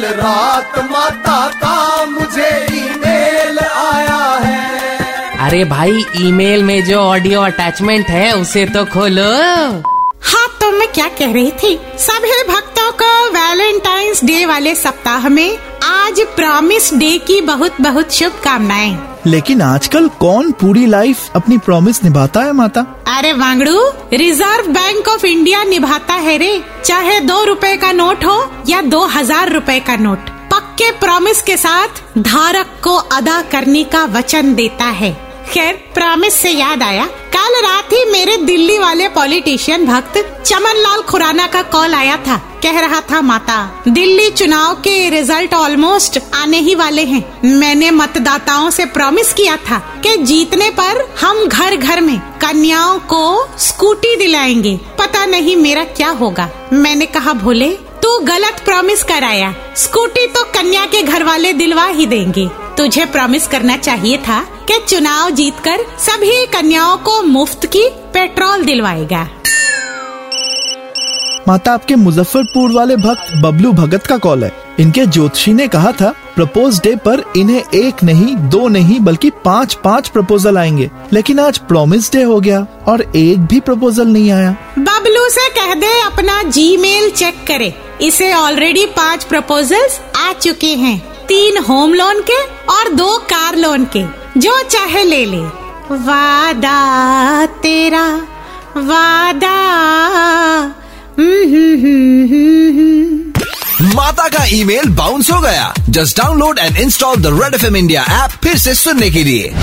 कल रात माता का मुझे ईमेल आया है। अरे भाई ईमेल में जो ऑडियो अटैचमेंट है उसे तो खोलो। हाँ तो मैं क्या कह रही थी? सभी भक्तों को वैलेंटाइंस डे वाले सप्ताह में आज प्रॉमिस डे की बहुत बहुत शुभकामनाएँ। लेकिन आजकल कौन पूरी लाइफ अपनी प्रॉमिस निभाता है माता? अरे Wangdu Reserve Bank of India निभाता है रे। चाहे दो रुपए का नोट हो या दो हज़ार रूपए का नोट पक्के प्रॉमिस के साथ धारक को अदा करने का वचन देता है। खैर प्रॉमिस से याद आया। कल रात ही मेरे दिल्ली वाले पॉलिटिशियन भक्त चमन लाल खुराना का कॉल आया था। कह रहा था, माता, दिल्ली चुनाव के रिज़ल्ट ऑलमोस्ट आने ही वाले हैं। मैंने मतदाताओं से प्रॉमिस किया था कि जीतने पर हम घर घर में कन्याओं को स्कूटी दिलाएँगे। पता नहीं मेरा क्या होगा। मैंने कहा, भोले, तू गलत प्रॉमिस कराया। स्कूटी तो कन्या के घर वाले दिलवा ही देंगे। तुझे प्रॉमिस करना चाहिए था कि चुनाव जीतकर सभी कन्याओं को मुफ़्त की पेट्रोल दिलवाएगा। माता आपके मुजफ्फरपुर वाले भक्त बबलू भगत का कॉल है। इनके ज्योतिषी ने कहा था प्रपोज डे पर इन्हें एक नहीं दो नहीं बल्कि पाँच पाँच प्रपोजल आएँगे। लेकिन आज प्रोमिस डे हो गया और एक भी प्रपोजल नहीं आया। बबलू से कह दे अपना जीमेल चेक करे। इसे ऑलरेडी पाँच प्रपोजल्स आ चुके हैं। तीन होम लोन के और दो कार लोन के, जो चाहे ले ले। वादा तेरा, वादा। माता का ईमेल बाउंस हो गया। Just download and install the Red FM India app फिर से सुनने के लिए।